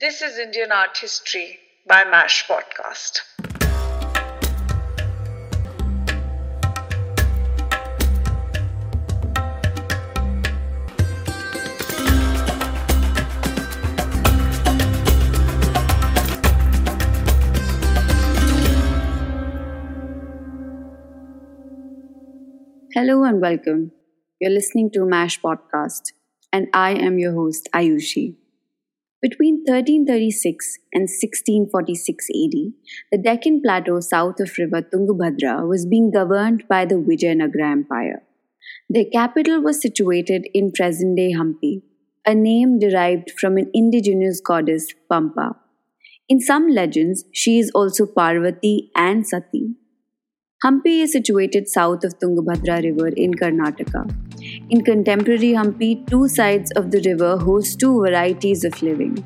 This is Indian Art History by MASH Podcast. Hello and welcome. You're listening to MASH Podcast, and I am your host, Ayushi. Between 1336 and 1646 AD, the Deccan Plateau south of river Tungabhadra was being governed by the Vijayanagara Empire. Their capital was situated in present day Hampi, a name derived from an indigenous goddess Pampa. In some legends, she is also Parvati and Sati. Hampi is situated south of Tungabhadra River in Karnataka. In contemporary Hampi, two sides of the river host two varieties of living.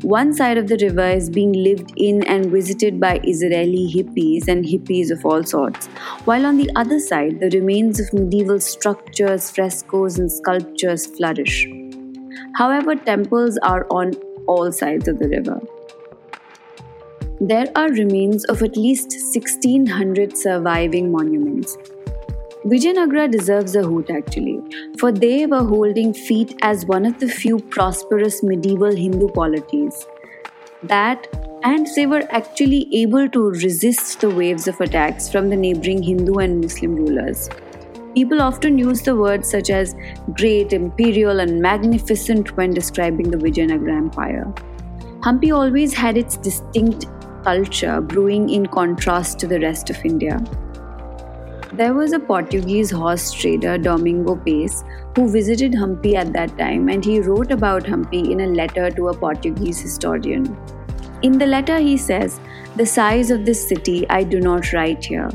One side of the river is being lived in and visited by Israeli hippies and hippies of all sorts, while on the other side, the remains of medieval structures, frescoes, and sculptures flourish. However, temples are on all sides of the river. There are remains of at least 1600 surviving monuments. Vijayanagara deserves a hoot actually, for they were holding feet as one of the few prosperous medieval Hindu polities. That, and they were actually able to resist the waves of attacks from the neighboring Hindu and Muslim rulers. People often use the words such as great, imperial, and magnificent when describing the Vijayanagara Empire. Hampi always had its distinct culture brewing in contrast to the rest of India. There was a Portuguese horse trader, Domingo Paes, who visited Hampi at that time and he wrote about Hampi in a letter to a Portuguese historian. In the letter, he says, The size of this city I do not write here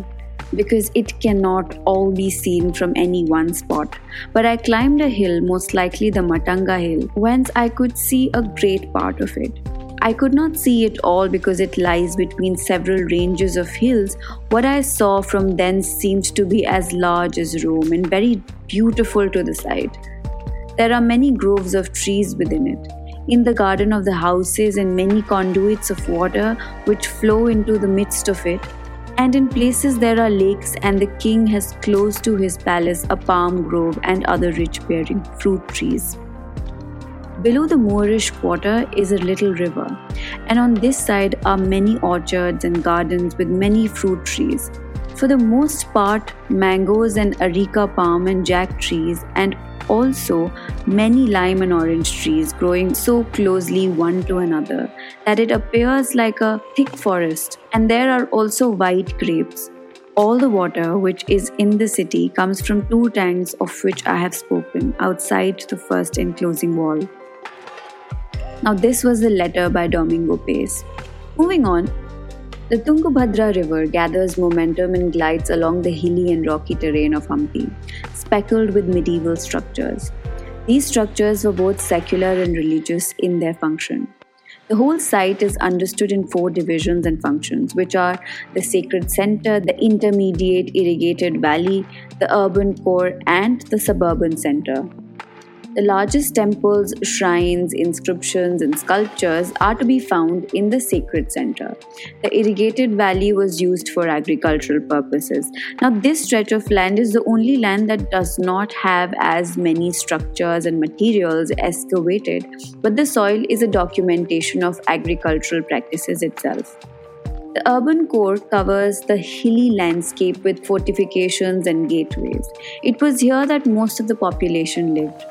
because it cannot all be seen from any one spot. But I climbed a hill, most likely the Matanga Hill, whence I could see a great part of it. I could not see it all because it lies between several ranges of hills. What I saw from thence seemed to be as large as Rome and very beautiful to the sight. There are many groves of trees within it. In the garden of the houses, and many conduits of water which flow into the midst of it, and in places there are lakes, and the king has close to his palace a palm grove and other rich bearing fruit trees. Below the Moorish quarter is a little river, and on this side are many orchards and gardens with many fruit trees. For the most part, mangoes and areca palm and jack trees, and also many lime and orange trees growing so closely one to another that it appears like a thick forest. And there are also white grapes. All the water which is in the city comes from two tanks of which I have spoken outside the first enclosing wall. Now, this was the letter by Domingo Paes. Moving on, the Tungabhadra River gathers momentum and glides along the hilly and rocky terrain of Hampi, speckled with medieval structures. These structures were both secular and religious in their function. The whole site is understood in four divisions and functions, which are the sacred center, the intermediate irrigated valley, the urban core, and the suburban center. The largest temples, shrines, inscriptions, and sculptures are to be found in the sacred center. The irrigated valley was used for agricultural purposes. Now, this stretch of land is the only land that does not have as many structures and materials excavated, but the soil is a documentation of agricultural practices itself. The urban core covers the hilly landscape with fortifications and gateways. It was here that most of the population lived.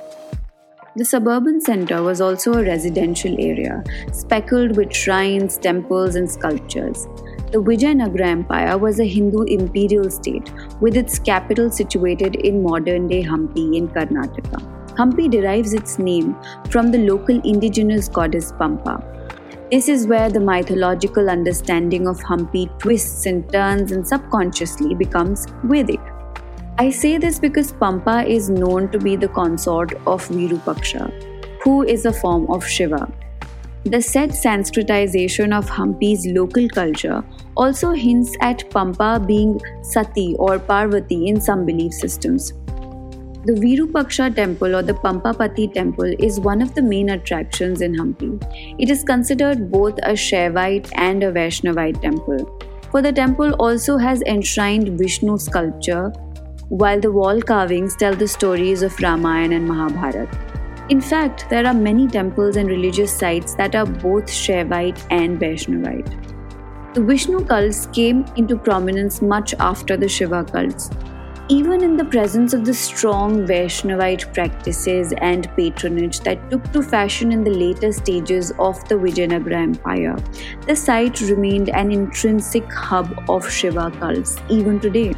The suburban center was also a residential area, speckled with shrines, temples, and sculptures. The Vijayanagara Empire was a Hindu imperial state, with its capital situated in modern day Hampi in Karnataka. Hampi derives its name from the local indigenous goddess Pampa. This is where the mythological understanding of Hampi twists and turns and subconsciously becomes Vedic. I say this because Pampa is known to be the consort of Virupaksha, who is a form of Shiva. The said Sanskritization of Hampi's local culture also hints at Pampa being Sati or Parvati in some belief systems. The Virupaksha temple or the Pampapati temple is one of the main attractions in Hampi. It is considered both a Shaivite and a Vaishnavite temple. For the temple also has enshrined Vishnu sculpture, while the wall carvings tell the stories of Ramayana and Mahabharata. In fact, there are many temples and religious sites that are both Shaivite and Vaishnavite. The Vishnu cults came into prominence much after the Shiva cults. Even in the presence of the strong Vaishnavite practices and patronage that took to fashion in the later stages of the Vijayanagara Empire, the site remained an intrinsic hub of Shiva cults even today.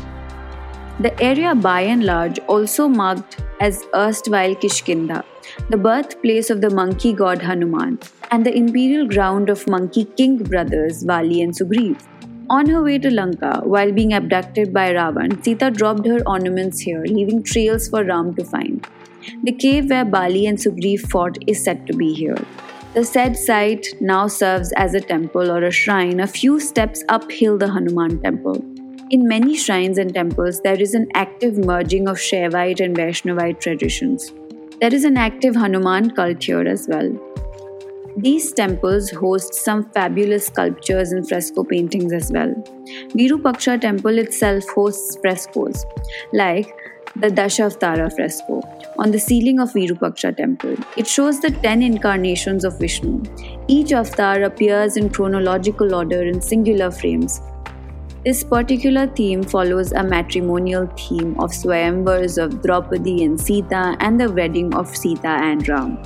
The area by and large also marked as erstwhile Kishkinda, the birthplace of the monkey god Hanuman, and the imperial ground of monkey king brothers Vali and Sugriv. On her way to Lanka, while being abducted by Ravan, Sita dropped her ornaments here, leaving trails for Ram to find. The cave where Bali and Sugriv fought is said to be here. The said site now serves as a temple or a shrine a few steps uphill the Hanuman temple. In many shrines and temples, there is an active merging of Shaivite and Vaishnavite traditions. There is an active Hanuman cult here as well. These temples host some fabulous sculptures and fresco paintings as well. Virupaksha temple itself hosts frescoes, like the Dashavatara fresco on the ceiling of Virupaksha temple. It shows the 10 incarnations of Vishnu. Each avatar appears in chronological order in singular frames, this particular theme follows a matrimonial theme of Swayamvars of Draupadi and Sita and the wedding of Sita and Ram.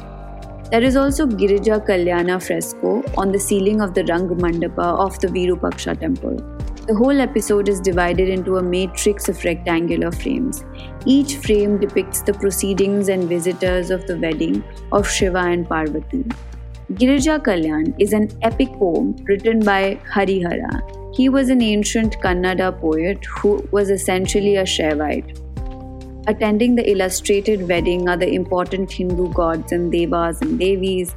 There is also Girija Kalyana fresco on the ceiling of the Rang Mandapa of the Virupaksha temple. The whole episode is divided into a matrix of rectangular frames. Each frame depicts the proceedings and visitors of the wedding of Shiva and Parvati. Girija Kalyan is an epic poem written by Harihara he was an ancient Kannada poet who was essentially a Shaivite. Attending the illustrated wedding are the important Hindu gods and devas and devis,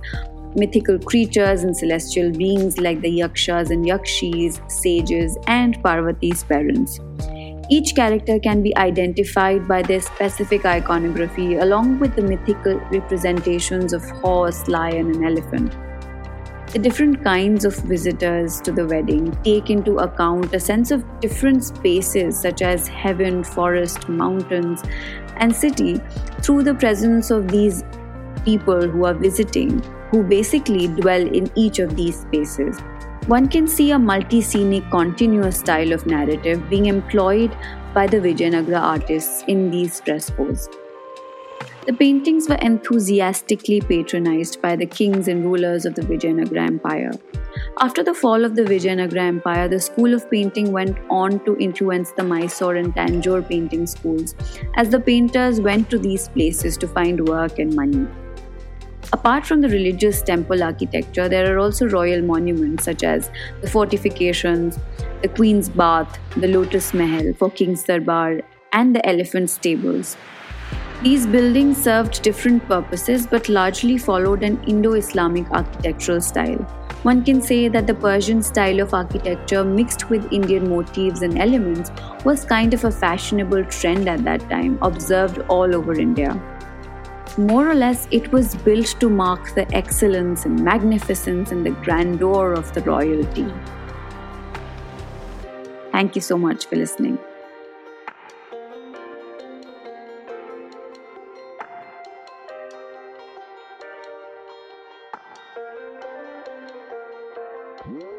mythical creatures and celestial beings like the yakshas and yakshis, sages, and Parvati's parents. Each character can be identified by their specific iconography along with the mythical representations of horse, lion, and elephant. The different kinds of visitors to the wedding take into account a sense of different spaces such as heaven, forest, mountains, and city through the presence of these people who are visiting, who basically dwell in each of these spaces. One can see a multi scenic continuous style of narrative being employed by the Vijayanagara artists in these frescoes. The paintings were enthusiastically patronized by the kings and rulers of the Vijayanagara Empire. After the fall of the Vijayanagara Empire, the school of painting went on to influence the Mysore and Tanjore painting schools as the painters went to these places to find work and money. Apart from the religious temple architecture, there are also royal monuments such as the fortifications, the Queen's Bath, the Lotus Mahal for King's Darbar, and the elephant stables. These buildings served different purposes but largely followed an Indo Islamic architectural style. One can say that the Persian style of architecture mixed with Indian motifs and elements was kind of a fashionable trend at that time, observed all over India. More or less, it was built to mark the excellence and magnificence and the grandeur of the royalty. Thank you so much for listening. Mm-hmm.